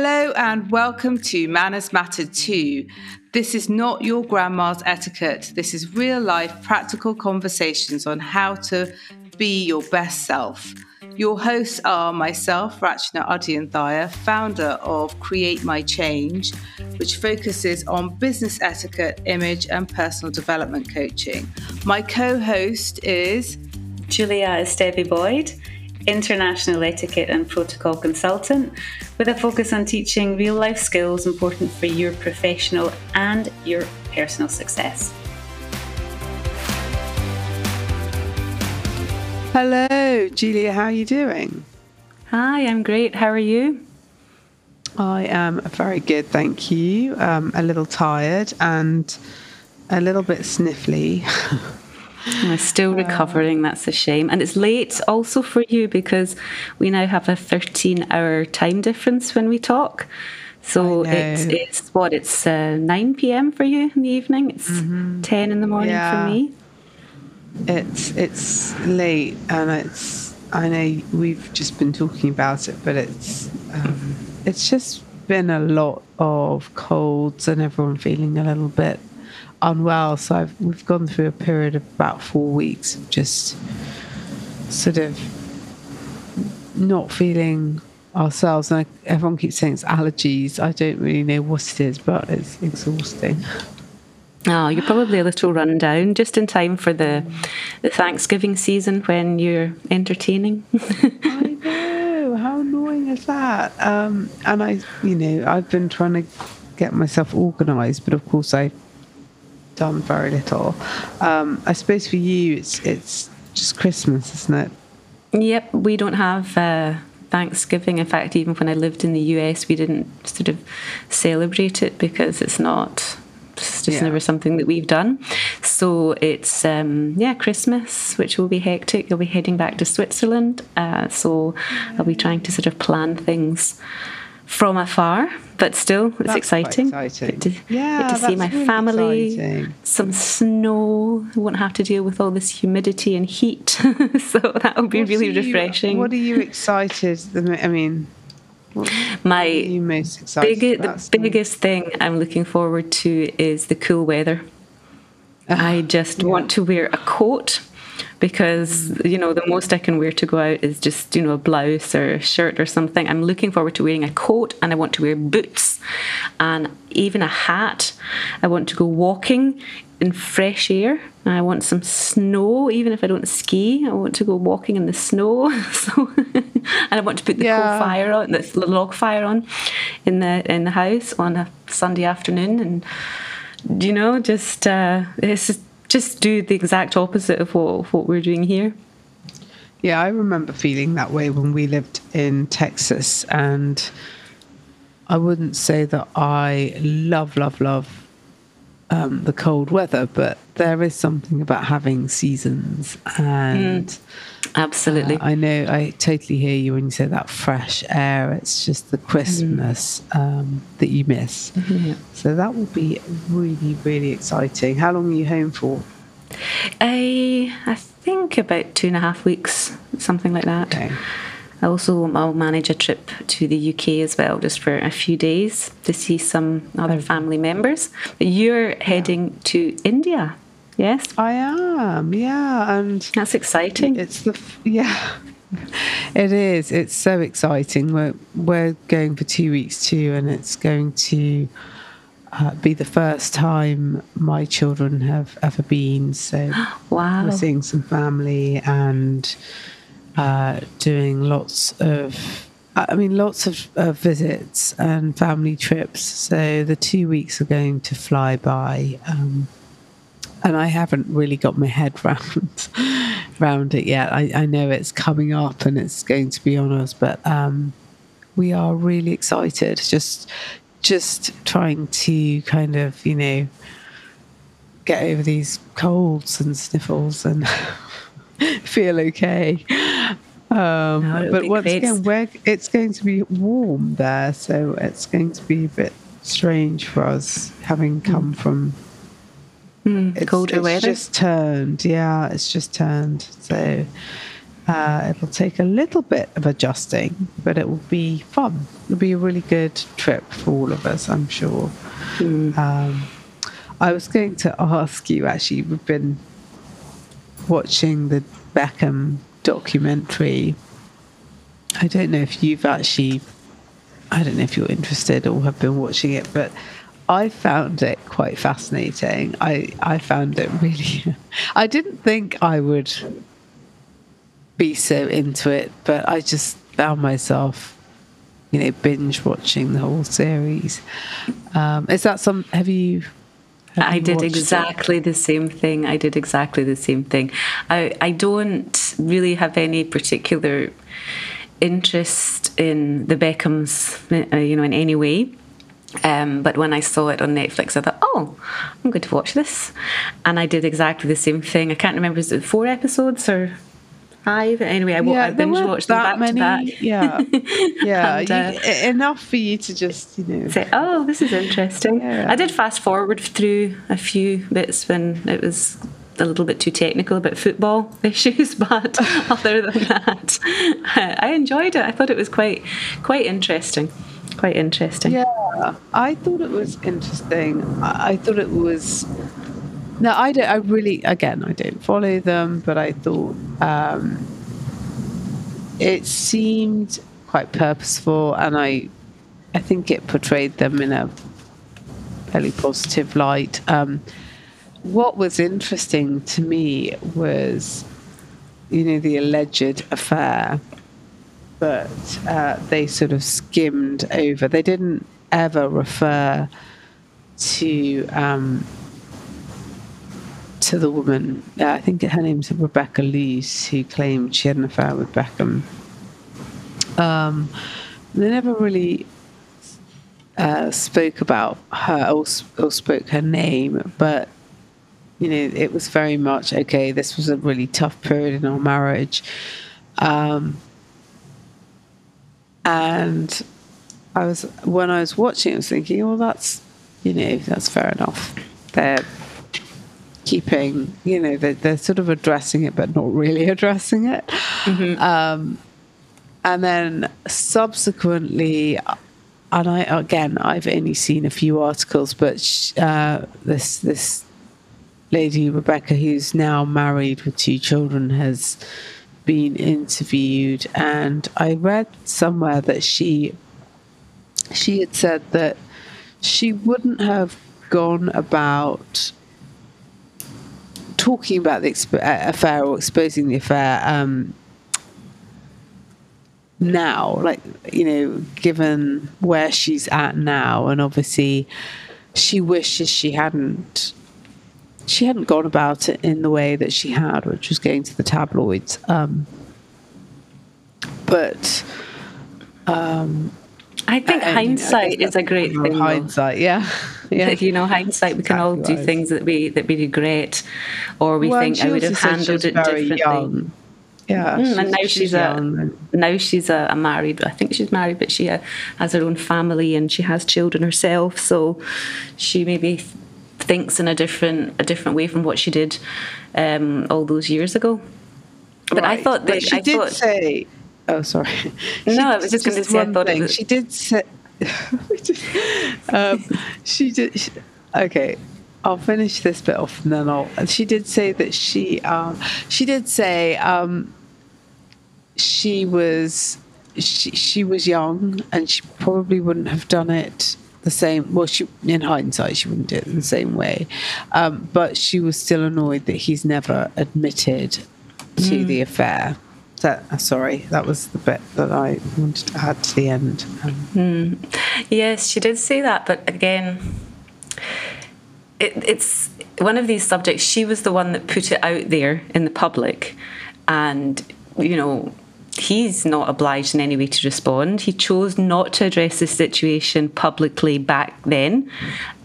Hello and welcome to Manners Matter 2. This is not your grandma's etiquette. This is real life practical conversations on how to be your best self. Your hosts are myself, Rachana Adyanthaya, founder of Create My Change, which focuses on business etiquette, image, and personal development coaching. My co host is Julia Esteve Boyd, international etiquette and protocol consultant, with a focus on teaching real life skills important for your professional and your personal success. Hello, Julia. How are you doing? Hi, I'm great. How are you? I am very good, thank you. Um, a little tired and a little bit sniffly. I'm still recovering. That's a shame. And it's late also for you because we now have a 13 hour time difference when we talk. So it's, it's what? It's uh, 9 p.m. for you in the evening. It's mm-hmm. 10 in the morning yeah. for me it's it's late and it's I know we've just been talking about it, but it's um, it's just been a lot of colds and everyone feeling a little bit unwell. So I've, we've gone through a period of about four weeks of just sort of not feeling ourselves. And I, everyone keeps saying it's allergies. I don't really know what it is, but it's exhausting. Oh, you're probably a little run down, just in time for the, the Thanksgiving season when you're entertaining. I know. How annoying is that? Um, and I, you know, I've been trying to get myself organised, but of course I've done very little. Um, I suppose for you, it's it's just Christmas, isn't it? Yep, we don't have. Uh, Thanksgiving. In fact, even when I lived in the US, we didn't sort of celebrate it because it's not it's just yeah. never something that we've done. So it's um, yeah Christmas, which will be hectic. You'll be heading back to Switzerland, uh, so I'll be trying to sort of plan things from afar, but still it's That's exciting. exciting. Get to, yeah, get to see my really family, exciting. some snow. I won't have to deal with all this humidity and heat, so that will be what really you, refreshing. What are you excited? I mean, my most excited big, the biggest thing I'm looking forward to is the cool weather. Uh, I just yeah. want to wear a coat because you know the most I can wear to go out is just you know a blouse or a shirt or something. I'm looking forward to wearing a coat and I want to wear boots and even a hat. I want to go walking in fresh air. I want some snow, even if I don't ski. I want to go walking in the snow. so, and I want to put the yeah. coal fire on, the log fire on, in the in the house on a Sunday afternoon, and you know, just uh, it's just do the exact opposite of what what we're doing here. Yeah, I remember feeling that way when we lived in Texas, and I wouldn't say that I love, love, love um, the cold weather, but there is something about having seasons. And mm, absolutely, uh, I know I totally hear you when you say that fresh air. It's just the crispness mm. um, that you miss. Mm-hmm. So that will be really, really exciting. How long are you home for? I I think about two and a half weeks, something like that. Okay. I also I'll manage a trip to the UK as well, just for a few days to see some other family members. But you're heading to India, yes? I am, yeah, and that's exciting. It's the yeah. It is. It's so exciting. We're we're going for two weeks too, and it's going to uh, be the first time my children have ever been. So wow, we're seeing some family and uh, doing lots of, I mean, lots of uh, visits and family trips. So the two weeks are going to fly by. Um, and I haven't really got my head round round it yet. I, I, know it's coming up and it's going to be on us, but um, we are really excited. Just just trying to kind of you know get over these colds and sniffles and feel okay. Um, no, but once great. again, it's going to be warm there, so it's going to be a bit strange for us having hmm. come mm. from mm, it's, colder it's weather. just turned, yeah, it's just turned. So Uh, it'll take a little bit of adjusting, but it will be fun. It'll be a really good trip for all of us, I'm sure. Mm. Um, I was going to ask you actually, we've been watching the Beckham documentary. I don't know if you've actually, I don't know if you're interested or have been watching it, but I found it quite fascinating. I, I found it really, I didn't think I would be so into it, but I just found myself, you know, binge watching the whole series. Um, is that some? Have you? I did exactly it? the same thing. I did exactly the same thing. I I don't really have any particular interest in the Beckhams, uh, you know, in any way. Um, but when I saw it on Netflix, I thought, oh, I'm going to watch this. And I did exactly the same thing. I can't remember, is it four episodes or five. Anyway, I, yeah, I binge watched them back many, to back. Yeah, yeah, and, uh, you, enough for you to just you know say, "Oh, this is interesting." Yeah. I did fast forward through a few bits when it was a little bit too technical about football issues, but other than that, I enjoyed it. I thought it was quite quite interesting. Quite interesting. Yeah, I thought it was interesting. I thought it was no, I don't. I really, again, I don't follow them, but I thought um, it seemed quite purposeful, and I, I think it portrayed them in a fairly positive light. Um, what was interesting to me was, you know, the alleged affair, but uh, they sort of skimmed over. They didn't ever refer to. Um, to the woman, uh, I think her name's Rebecca Lees, who claimed she had an affair with Beckham. Um, they never really uh, spoke about her or, or, spoke her name, but you know, it was very much okay. This was a really tough period in our marriage, um, and I was when I was watching, I was thinking, well, that's you know, that's fair enough. They're keeping, you know, they're, they're sort of addressing it, but not really addressing it. Mm-hmm. Um, and then subsequently, and I again, I've only seen a few articles, but uh, this this lady Rebecca, who's now married with two children, has been interviewed, and I read somewhere that she she had said that she wouldn't have gone about talking about the exp- uh, affair or exposing the affair um, now, like, you know, given where she's at now, and obviously she wishes she hadn't. She hadn't gone about it in the way that she had, which was going to the tabloids. Um, but um, I think and, hindsight you know, is a great thing. Hindsight, yeah. yeah. you know, hindsight, we can all do right. things that we that we regret, or we well, think I would have handled it differently. Young. Yeah, mm, and now she's, she's a now she's a, a, married. I think she's married, but she uh, has her own family and she has children herself. So she maybe thinks in a different a different way from what she did um, all those years ago. But right. I thought that she I did thought, say. Oh, sorry. no, I was just, just going to say. I thought thing. She did say. um, she did. She, okay, I'll finish this bit off and then I'll. She did say that she. Um, she did say um, she was. She she was young and she probably wouldn't have done it the same. Well, she in hindsight she wouldn't do it in the same way, um, but she was still annoyed that he's never admitted to mm. the affair that sorry that was the bit that i wanted to add to the end. Mm. yes she did say that but again it, it's one of these subjects she was the one that put it out there in the public. And you know he's not obliged in any way to respond. He chose not to address the situation publicly back then.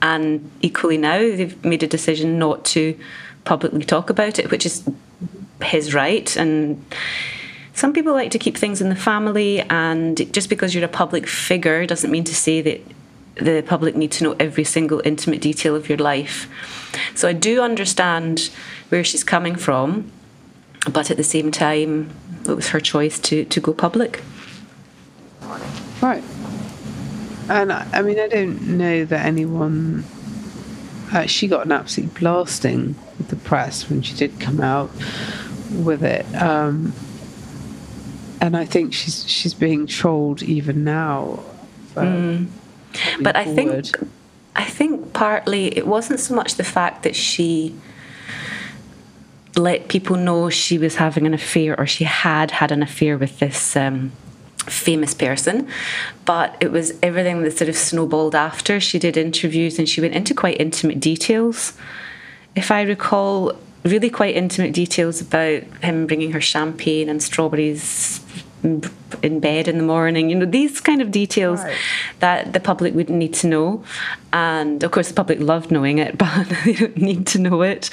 And equally now they've made a decision not to publicly talk about it which is his right. And some people like to keep things in the family, and just because you're a public figure doesn't mean to say that the public need to know every single intimate detail of your life. So I do understand where she's coming from. but at the same time, it was her choice to, to go public. Right. And I mean, I don't know that anyone. Uh, she got an absolute blasting with the press when she did come out with it. Um, and I think she's she's being trolled even now. Mm. But I think I think partly it wasn't so much the fact that she let people know she was having an affair or she had had an affair with this um, famous person, but it was everything that sort of snowballed after. She did interviews and she went into quite intimate details. If I recall, really quite intimate details about him bringing her champagne and strawberries in bed in the morning, you know, these kind of details right. that the public wouldn't need to know. And of course, the public loved knowing it, but they don't need to know it.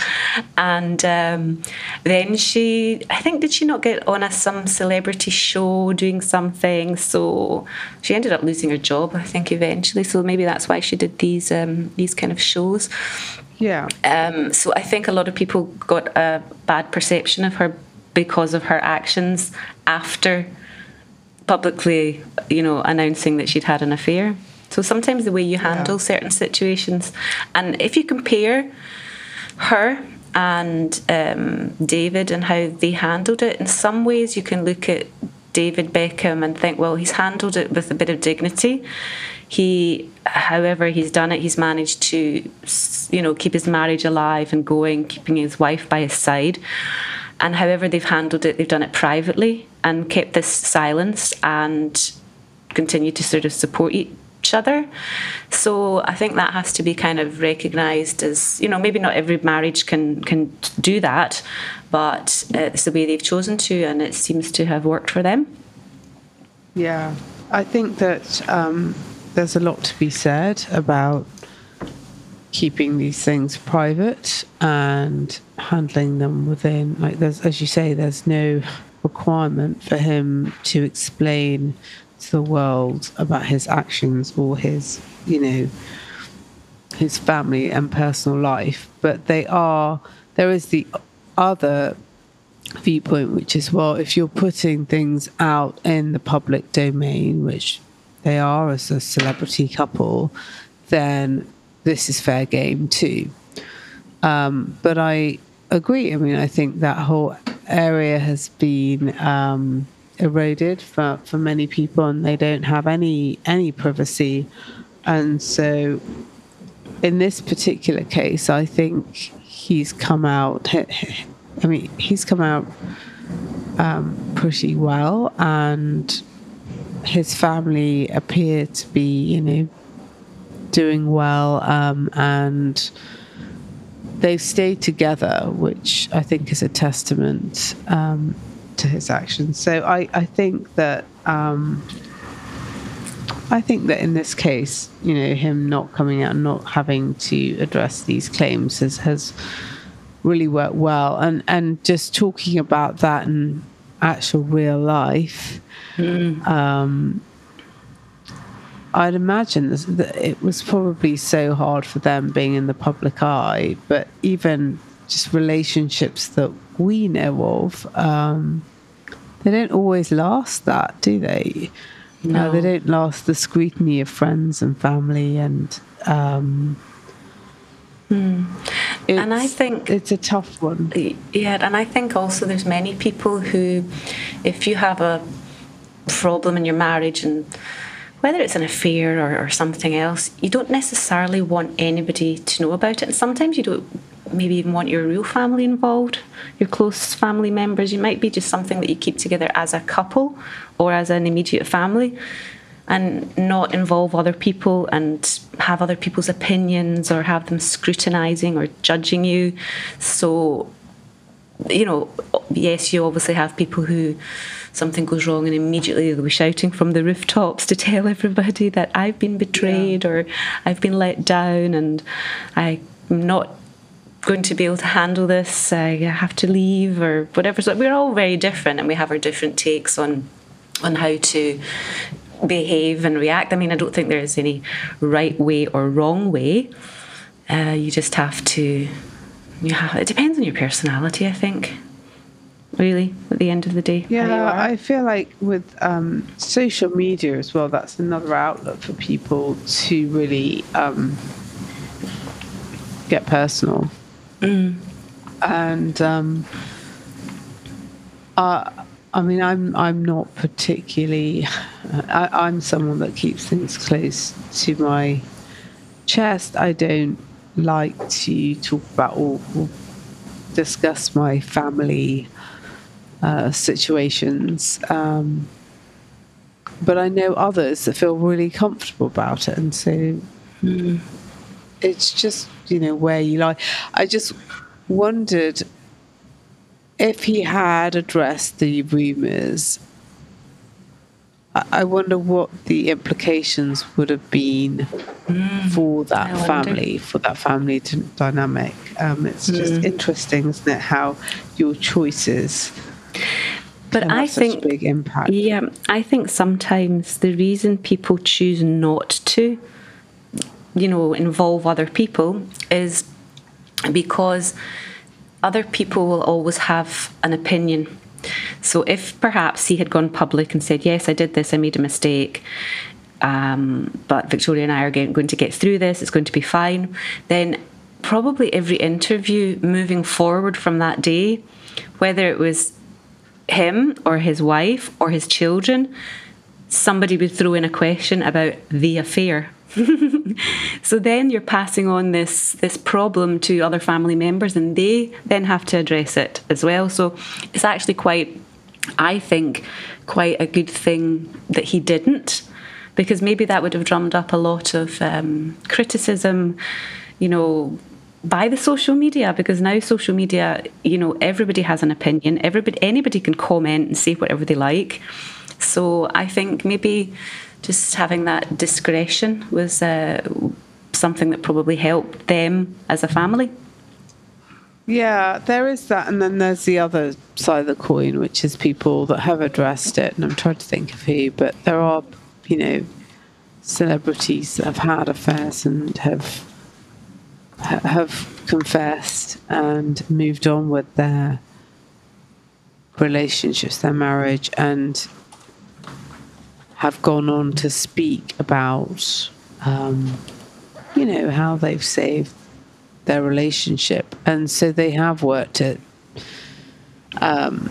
And um, then she, I think, did she not get on a some celebrity show doing something? So she ended up losing her job, I think, eventually. So maybe that's why she did these um, these kind of shows. Yeah. Um, so I think a lot of people got a bad perception of her because of her actions after publicly, you know, announcing that she'd had an affair. So sometimes the way you handle yeah. certain situations, and if you compare her and um, David and how they handled it, in some ways you can look at David Beckham and think, well, he's handled it with a bit of dignity. He, however, he's done it. He's managed to, you know, keep his marriage alive and going, keeping his wife by his side. And however they've handled it, they've done it privately and kept this silence and continue to sort of support each other. So I think that has to be kind of recognised as you know maybe not every marriage can can do that, but it's the way they've chosen to, and it seems to have worked for them. Yeah, I think that um, there's a lot to be said about keeping these things private and handling them within like there's as you say there's no requirement for him to explain to the world about his actions or his you know his family and personal life. But they are there is the other viewpoint which is well if you're putting things out in the public domain which they are as a celebrity couple then this is fair game too. Um, but I agree. I mean, I think that whole area has been um, eroded for, for many people, and they don't have any any privacy. And so, in this particular case, I think he's come out. I mean, he's come out um, pretty well, and his family appear to be, you know, doing well, um, and they've stayed together, which I think is a testament um, to his actions. So I, I think that um, I think that in this case, you know, him not coming out and not having to address these claims has has really worked well, and and just talking about that in actual real life. Mm. Um, I'd imagine that it was probably so hard for them being in the public eye, but even just relationships that we know of, um, they don't always last that, do they? No. Uh, they don't last the scrutiny of friends and family and. Um, mm. And I think it's a tough one. Yeah, and I think also there's many people who, if you have a problem in your marriage and whether it's an affair or, or something else, you don't necessarily want anybody to know about it. And sometimes you don't maybe even want your real family involved, your close family members. You might be just something that you keep together as a couple or as an immediate family and not involve other people and have other people's opinions or have them scrutinizing or judging you. So, you know, yes, you obviously have people who something goes wrong and immediately they'll be shouting from the rooftops to tell everybody that I've been betrayed yeah. or I've been let down and I'm not going to be able to handle this, I have to leave or whatever. So we're all very different and we have our different takes on on how to behave and react. I mean, I don't think there is any right way or wrong way. Uh, you just have to. You have, it depends on your personality, I think really, at the end of the day. Yeah, I feel like with um, social media as well, that's another outlet for people to really um, get personal. Mm. And um, uh, I mean, I'm I'm not particularly. I, I'm someone that keeps things close to my chest. I don't like to talk about or, or discuss my family uh, situations. Um, but I know others that feel really comfortable about it, and so Mm. it's just you know where you lie. I just wondered if he had addressed the rumours. I wonder what the implications would have been for I that family, for that family d- dynamic. Um, it's just interesting, isn't it, how your choices But I have such think big impact. Yeah, I think sometimes the reason people choose not to, you know, involve other people is because other people will always have an opinion. So if perhaps he had gone public and said, Yes, I did this, I made a mistake, um, but Victoria and I are going going to get through this, it's going to be fine, then probably every interview moving forward from that day, whether it was him or his wife or his children, somebody would throw in a question about the affair. so then you're passing on this this problem to other family members and they then have to address it as well. So it's actually quite I think quite a good thing that he didn't because maybe that would have drummed up a lot of um, criticism, you know, by the social media because now social media, you know, everybody has an opinion. Everybody, anybody can comment and say whatever they like. So I think maybe just having that discretion was uh, something that probably helped them as a family. Yeah, there is that, and then there's the other side of the coin, which is people that have addressed it. And I'm trying to think of who, but there are, you know, celebrities that have had affairs and have have confessed and moved on with their relationships, their marriage, and have gone on to speak about, um, you know, how they've saved their relationship, and so they have worked it um,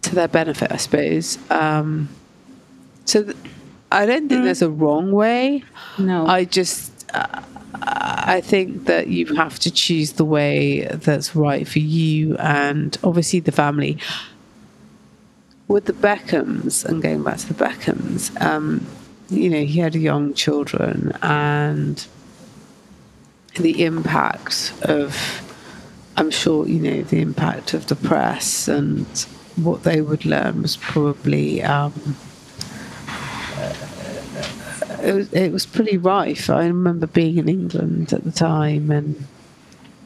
to their benefit, I suppose. Um, so th- I don't think there's a wrong way. No. I just uh, I think that you have to choose the way that's right for you and obviously the family. With the Beckhams and going back to the Beckhams, um, you know, he had young children and the impact of I'm sure, you know, the impact of the press and what they would learn was probably um, it was, it was pretty rife. I remember being in England at the time, and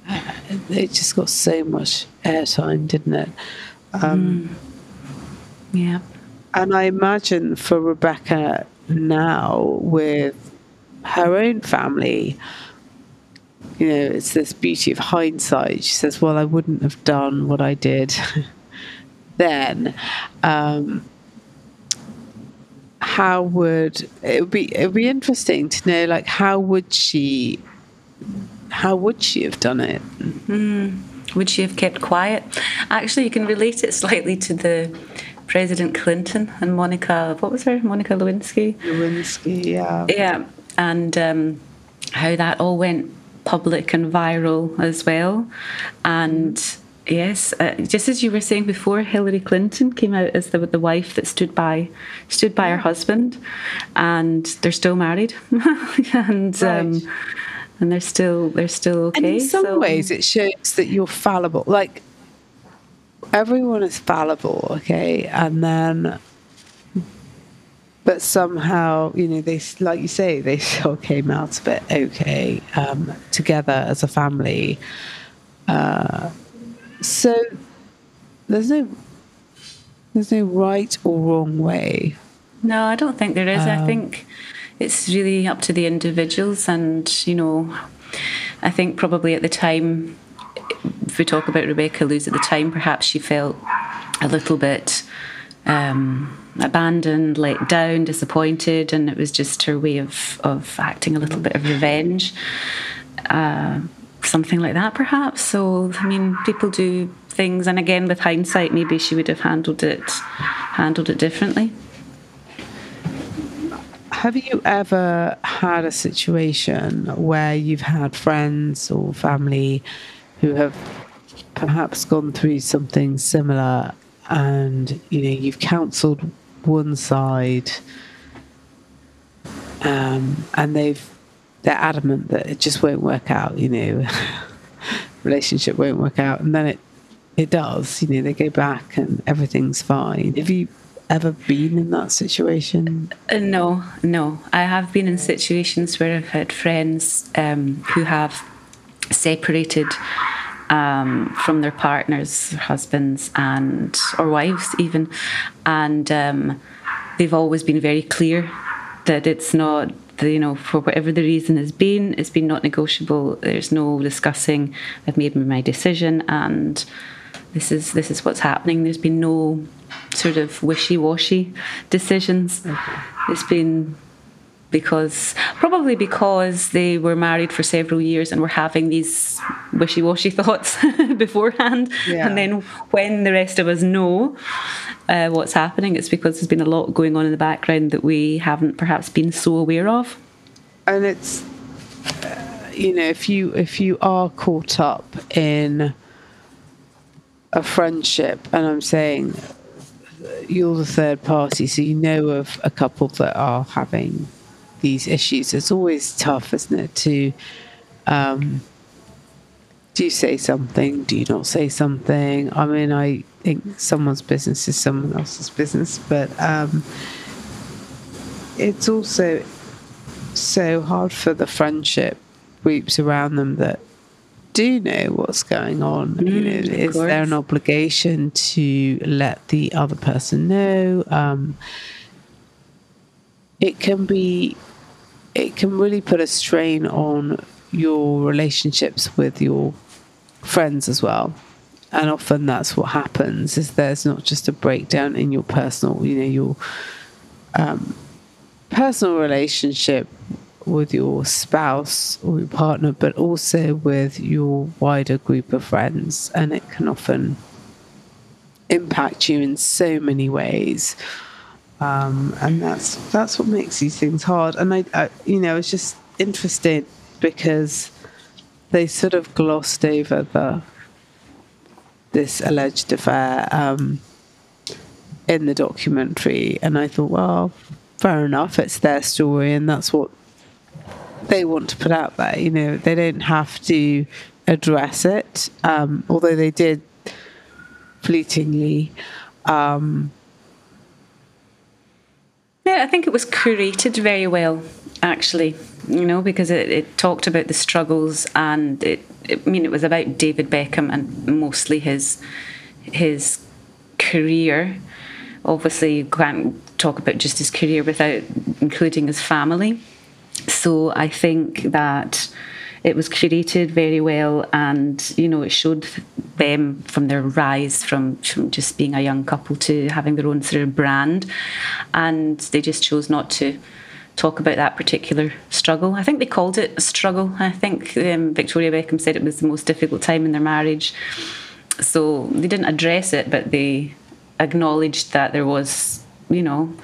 uh, it just got so much airtime, didn't it? Um, yeah. And I imagine for Rebecca now, with her own family, you know, it's this beauty of hindsight. She says, "Well, I wouldn't have done what I did then." Um, how would it would be? It would be interesting to know, like, how would she, how would she have done it? Would she have kept quiet? Actually, you can relate it slightly to the President Clinton and Monica. What was her? Monica Lewinsky. Lewinsky, yeah, Yeah, and um, how that all went public and viral as well. And yes, uh, just as you were saying before, Hillary Clinton came out as the the wife that stood by stood by her husband, and they're still married, and um, and they're still they're still okay. And in some so- ways, it shows that you're fallible. Like everyone is fallible, okay, and then. But somehow, you know, they like you say, they still came out of it okay um, together as a family. Uh, so there's no there's no right or wrong way. No, I don't think there is. I Um, think it's really up to the individuals, and you know, I think probably at the time if we talk about Rebecca Lewis at the time, perhaps she felt a little bit um, abandoned, let down, disappointed, and it was just her way of, of acting a little bit of revenge. Uh, something like that, perhaps. So, I mean, people do things, and again, with hindsight, maybe she would have handled it handled it differently. Have you ever had a situation where you've had friends or family who have perhaps gone through something similar and you know you've counseled one side um, and they've they're adamant that it just won't work out you know. Relationship won't work out and then it it does you know they go back and everything's fine. Have you ever been in that situation? Uh, no no. I have been in situations where i've had friends um, who have separated um, from their partners, husbands, and or wives even, and um, they've always been very clear that it's not. The, you know, for whatever the reason has been, it's been not negotiable. There's no discussing. I've made my decision, and this is this is what's happening. There's been no sort of wishy-washy decisions. Okay. It's been because probably because they were married for several years and were having these wishy-washy thoughts beforehand yeah. and then when the rest of us know uh, what's happening it's because there's been a lot going on in the background that we haven't perhaps been so aware of and it's uh, you know if you if you are caught up in a friendship and i'm saying you're the third party so you know of a couple that are having these issues. It's always tough, isn't it, to um, do you say something? Do you not say something? I mean, I think someone's business is someone else's business, but um, it's also so hard for the friendship groups around them that do know what's going on. Mm, you know, is course. there an obligation to let the other person know? Um, it can be can really put a strain on your relationships with your friends as well. And often that's what happens is there's not just a breakdown in your personal you know your um, personal relationship with your spouse or your partner but also with your wider group of friends. And it can often impact you in so many ways um, and that's that's what makes these things hard. And I, I, you know, it's just interesting because they sort of glossed over the this alleged affair um, in the documentary, and I thought, well, fair enough, it's their story, and that's what they want to put out there. You know, they don't have to address it, um, although they did fleetingly. Um, yeah, I think it was curated very well, actually, you know, because it, it talked about the struggles and it, it, I mean, it was about David Beckham and mostly his his career. Obviously, you can't talk about just his career without including his family. So I think that it was curated very well and you know it showed them from their rise from, from just being a young couple to having their own sort of brand and they just chose not to talk about that particular struggle. I think they called it a struggle. I think um, Victoria Beckham said it was the most difficult time in their marriage. So they didn't address it, but they acknowledged that there was, you know,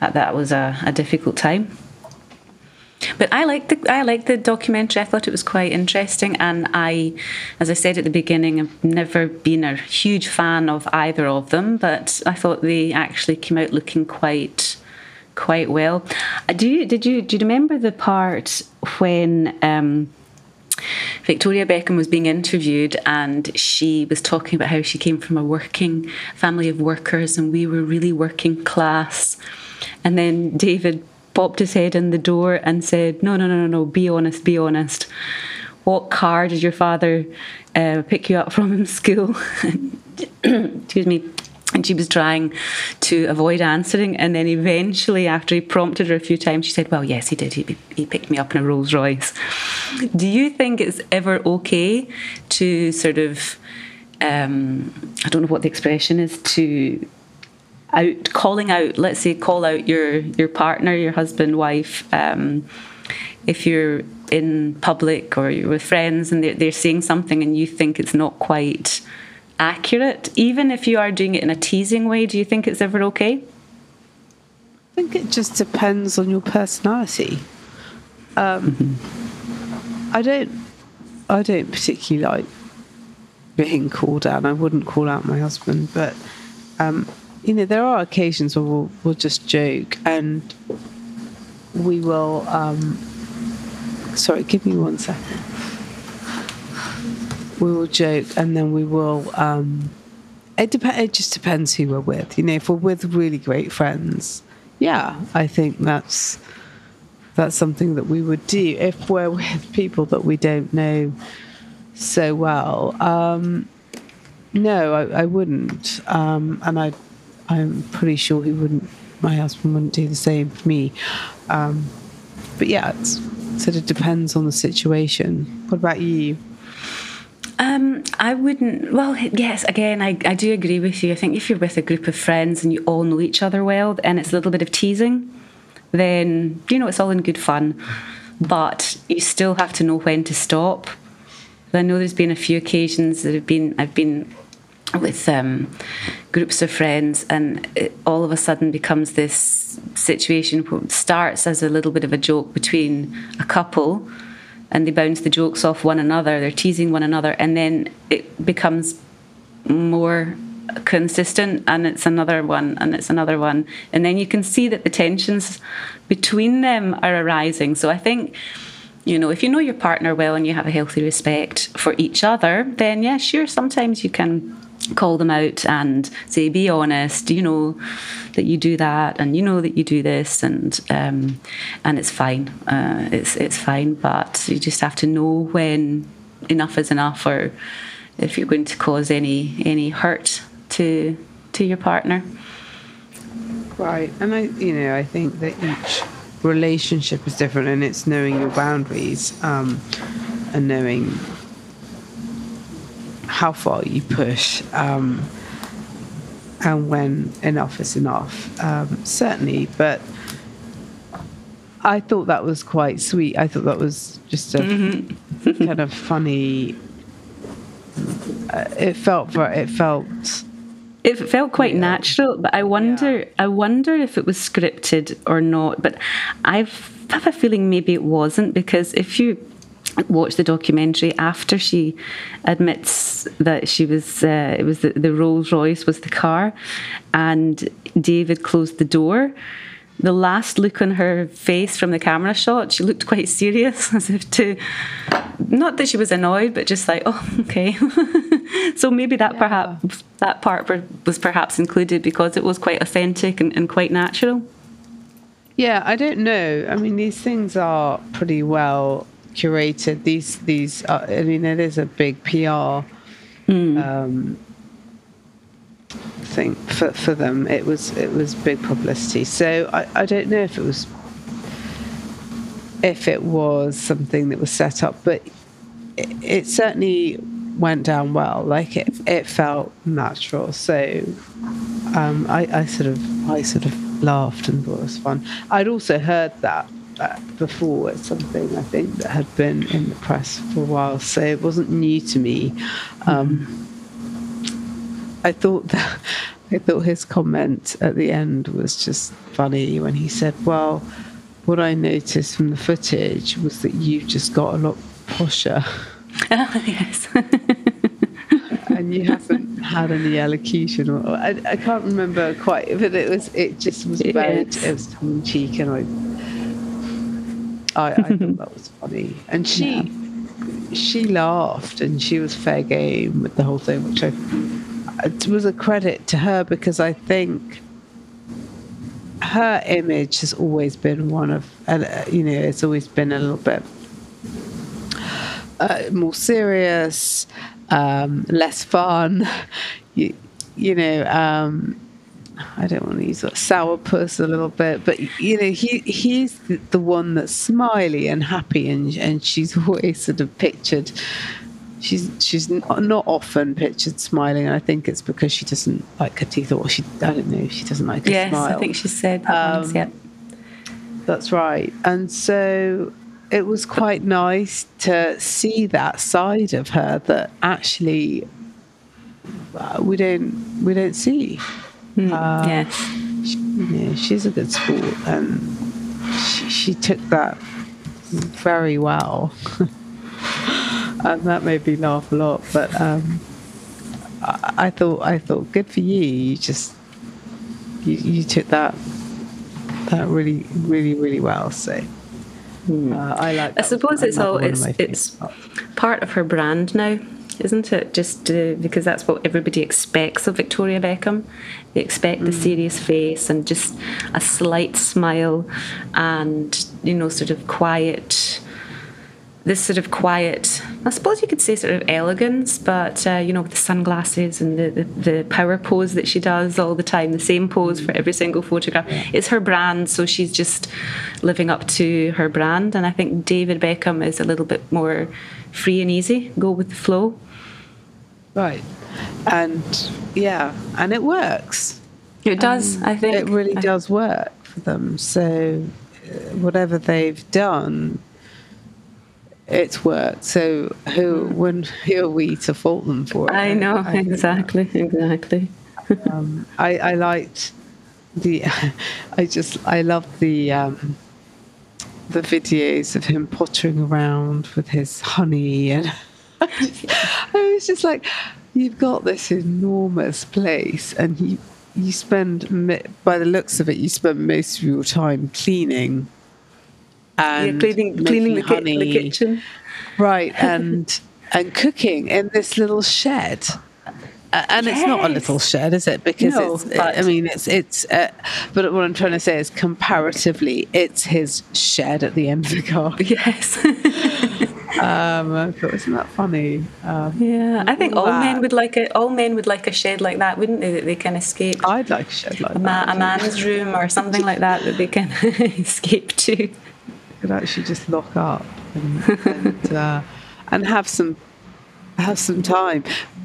that that was a, a difficult time. But I liked the I liked the documentary. I thought it was quite interesting, and I, as I said at the beginning, I've never been a huge fan of either of them. But I thought they actually came out looking quite quite well. Uh, do you did you do you remember the part when? Um, Victoria Beckham was being interviewed and she was talking about how she came from a working family of workers and we were really working class. And then David popped his head in the door and said, No, no, no, no, no, be honest, be honest. What car did your father uh, pick you up from in school? Excuse me. and she was trying to avoid answering and then eventually after he prompted her a few times she said well yes he did he, he picked me up in a rolls royce do you think it's ever okay to sort of um, i don't know what the expression is to out calling out let's say call out your your partner your husband wife um, if you're in public or you're with friends and they're, they're saying something and you think it's not quite accurate, even if you are doing it in a teasing way, do you think it's ever okay? I think it just depends on your personality. Um, mm-hmm. I don't, I don't particularly like being called out. I wouldn't call out my husband, but um, you know, there are occasions where we'll, we'll just joke and we will. Um, sorry, give me one second we will joke and then we will. Um, it dep- It just depends who we're with. You know, if we're with really great friends, yeah, I think that's that's something that we would do. If we're with people that we don't know so well, um, no, I, I wouldn't. Um, and I, I'm pretty sure he wouldn't. My husband wouldn't do the same for me. Um, but yeah, it sort of depends on the situation. What about you? Um, I wouldn't. Well, yes. Again, I, I do agree with you. I think if you're with a group of friends and you all know each other well, and it's a little bit of teasing, then you know it's all in good fun. But you still have to know when to stop. I know there's been a few occasions that have been I've been with um, groups of friends, and it all of a sudden becomes this situation starts as a little bit of a joke between a couple and they bounce the jokes off one another, they're teasing one another, and then it becomes more consistent and it's another one and it's another one. And then you can see that the tensions between them are arising. So i think you know if you know your partner well and you have a healthy respect for each other then yeah sure sometimes you can call them out and say, be honest, you know that you do that and you know that you do this and um, and it's fine. Uh, it's it's fine, but you just have to know when enough is enough or if you're going to cause any any hurt to to your partner. Right. And I you know, I think that each relationship is different and it's knowing your boundaries um, and knowing how far you push um, and when enough is enough, um, certainly. But I thought that was quite sweet. I thought that was just a mm-hmm. kind of funny. Uh, it felt it felt. It felt quite yeah. natural, but I wonder. Yeah. I wonder if it was scripted or not. But I've I have a feeling maybe it wasn't because if you watch the documentary after she admits that she was uh, it was the, the Rolls Royce was the car. And David closed the door. The last look on her face from the camera shot she looked quite serious as if to not that she was annoyed but just like oh okay. So maybe that yeah. perhaps that part was perhaps included because it was quite authentic and, and quite natural. Yeah i don't know. I mean these things are pretty well curated. These these are, I mean, it is a big PR mm. um, thing for for them. It was it was big publicity. So I, I don't know if it was if it was something that was set up, but it, it certainly went down well. Like it it felt natural. So um, I, I sort of I sort of laughed and thought it was fun. I'd also heard that before. It's something I think that had been in the press for a while, so it wasn't new to me. Um, I thought that I thought his comment at the end was just funny when he said, "Well, what I noticed from the footage was that you just got a lot posher." Oh, yes. and you haven't had any elocution, or I, I, can't remember quite, but it was it just was very yes. it was tongue in cheek, and I I, I thought that was funny, and she yeah. she laughed and she was fair game with the whole thing, which I it was a credit to her because I think her image has always been one of, uh, you know, it's always been a little bit uh, more serious, um, less fun. You, you know, um, I don't want to use that sourpuss a little bit, but you know, he he's the, the one that's smiley and happy, and and she's always sort of pictured. She's she's not often pictured smiling, and I think it's because she doesn't like her teeth, or she I don't know, she doesn't like. Yes, smile. I think she said that um, once, yeah. That's right, and so it was quite nice to see that side of her that actually uh, we don't we don't see. Mm, uh, yes, she, yeah, she's a good sport, and she, she took that very well, and that made me laugh a lot. But um, I, I, thought I thought good for you. You just you, you took that that really really really well. So. Uh, I like. I suppose it's all it's it's part of her brand now isn't it? Just uh, because that's what everybody expects of Victoria Beckham. They expect mm. the serious face and just a slight smile and, you know, sort of quiet. This sort of quiet, I suppose you could say sort of elegance, but uh, you know, with the sunglasses and the, the, the, power pose that she does all the time, the same pose for every single photograph. It's her brand, so she's just living up to her brand. And I think David Beckham is a little bit more free and easy, go with the flow. Right. And yeah, and it works. It does, I think. It really does work for them. So uh, whatever they've done, it's worked. So who when who are we to fault them for it? I know, I exactly, exactly. um, I, I liked the I just I love the um, the videos of him pottering around with his honey and I was just like, you've got this enormous place, and you you spend, by the looks of it, you spend most of your time cleaning and yeah, cleaning, cleaning the, honey, the kitchen, right, and and cooking in this little shed. and yes. it's not a little shed, is it? Because no, it's, but... I mean, it's it's. Uh, but what I'm trying to say is, comparatively, it's his shed at the end of the car. Yes. Um, I thought, isn't that funny? Um, yeah, I think all that. men would like a all men would like a shed like that, wouldn't they? That they can escape. I'd like a shed like a that. a man's room or something like that that they can escape to. Could actually just lock up and and, uh, and have some have some time.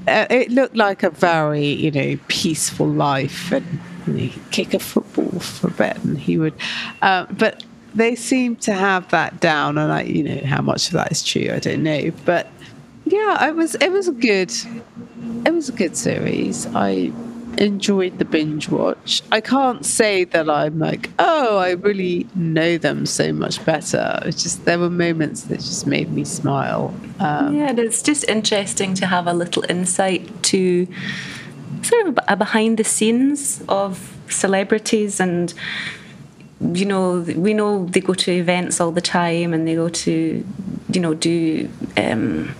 Uh, it looked like a very you know peaceful life, and you know, kick a football for a bit, and he would. Uh, but they seem to have that down, and I, you know, how much of that is true, I don't know. But yeah, it was it was a good it was a good series. I enjoyed the binge watch. I can't say that I'm like, oh, I really know them so much better. It's just there were moments that just made me smile. Um, yeah, it's just interesting to have a little insight to sort of a behind the scenes of celebrities and you know, we know they go to events all the time and they go to, you know, do, um,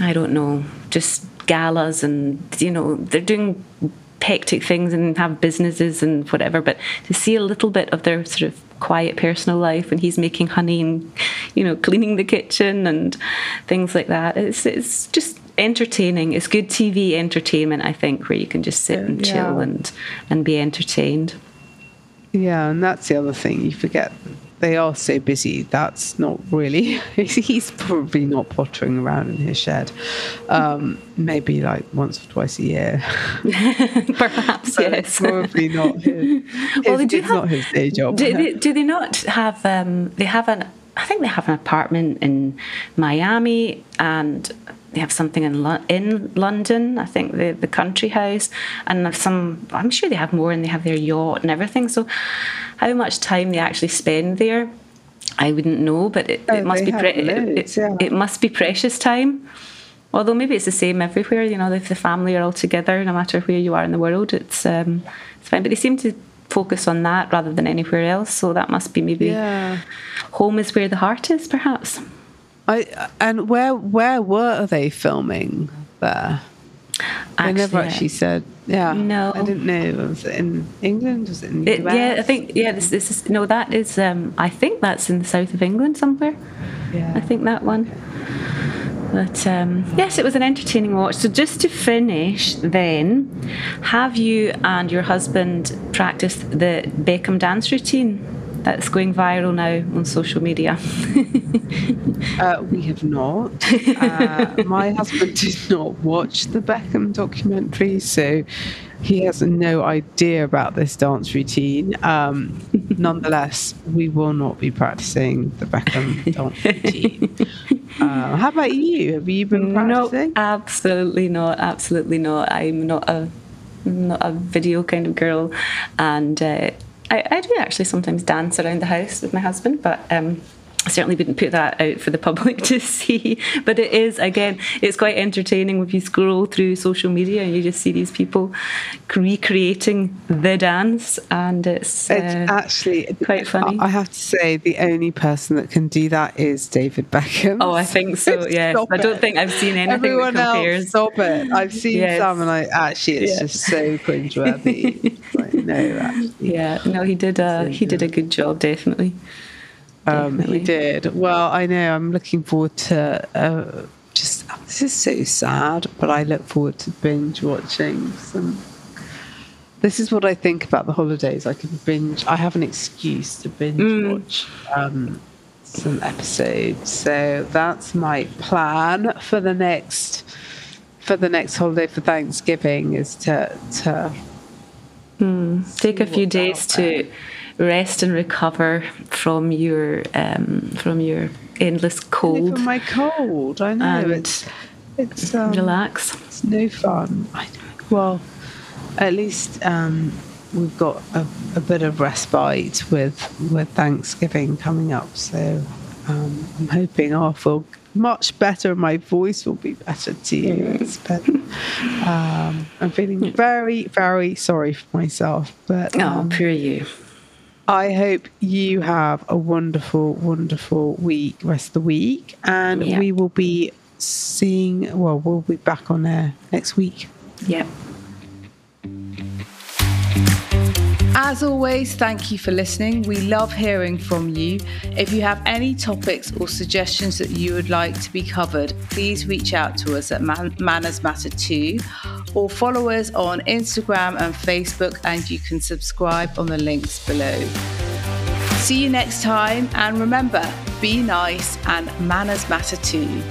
I don't know, just galas and, you know, they're doing hectic things and have businesses and whatever. But to see a little bit of their sort of quiet personal life when he's making honey and, you know, cleaning the kitchen and things like that, it's, it's just entertaining. It's good TV entertainment, I think, where you can just sit and chill and, and be entertained. Yeah, and that's the other thing you forget. They are so busy. That's not really. he's probably not pottering around in his shed. Um, maybe like once or twice a year. Perhaps yes. Probably not. His, well, they do have, not his day job. Do they, do they not have? Um, they have an. I think they have an apartment in Miami and they have something in Lo- in London. I think the the country house, and some. I'm sure they have more, and they have their yacht and everything. So, how much time they actually spend there, I wouldn't know. But it, oh, it must be pre- loads, it, yeah. it, must be precious time. Although maybe it's the same everywhere. You know, if the family are all together, no matter where you are in the world, it's um, it's fine. But they seem to focus on that rather than anywhere else. So that must be maybe yeah. home is where the heart is, perhaps. I and where where were they filming there? I never actually said. Yeah, no, I didn't know. Was it in England? Was it in the it, US? Yeah, I think yeah. This, this is no. That is. Um, I think that's in the south of England somewhere. Yeah, I think that one. But um, yes, it was an entertaining watch. So just to finish, then, have you and your husband practiced the Beckham dance routine? That's going viral now on social media? uh, we have not. Uh, my husband did not watch the Beckham documentary, so he has no idea about this dance routine. Um, nonetheless, we will not be practicing the Beckham dance routine. Uh, how about you? Have you been practicing? No, absolutely not. Absolutely not. I'm not a not a video kind of girl, and uh, I, I do actually sometimes dance around the house with my husband, but um, certainly wouldn't put that out for the public to see. But it is, again, it's quite entertaining if you scroll through social media and you just see these people recreating the dance. And it's, uh, it's actually quite funny. I have to say, the only person that can do that is David Beckham. Oh, I think so, yes. I don't think I've seen anything Everyone that compares. Else, stop it. I've seen yes. some and I actually, it's yes. just so cringeworthy. like, no, actually. Yeah, no, he did, a, he did a good job, definitely. Um, he did. Well, I know. I'm looking forward to. Uh, just this is so sad, but I look forward to binge watching some. This is what I think about the holidays. I can binge. I have an excuse to binge mm. watch um, some episodes. So that's my plan for the next for the next holiday for Thanksgiving is to to mm. take a few days to rest and recover from your um, from your endless cold. From my cold, I know it's it's um, relax. It's no fun. Well, at least um, we've got a, a, bit of respite with with Thanksgiving coming up, so um, I'm hoping I'll feel much better. My voice will be better too. It's better. Um, I'm feeling very, very sorry for myself, but oh, um, poor you. I hope you have a wonderful, wonderful week, rest of the week. And yeah. we will be seeing, well, we'll be back on there next week. Yep. As always, thank you for listening. We love hearing from you. If you have any topics or suggestions that you would like to be covered, please reach out to us at Man- Manners Matter 2 or follow us on Instagram and Facebook, and you can subscribe on the links below. See you next time, and remember be nice and manners matter too.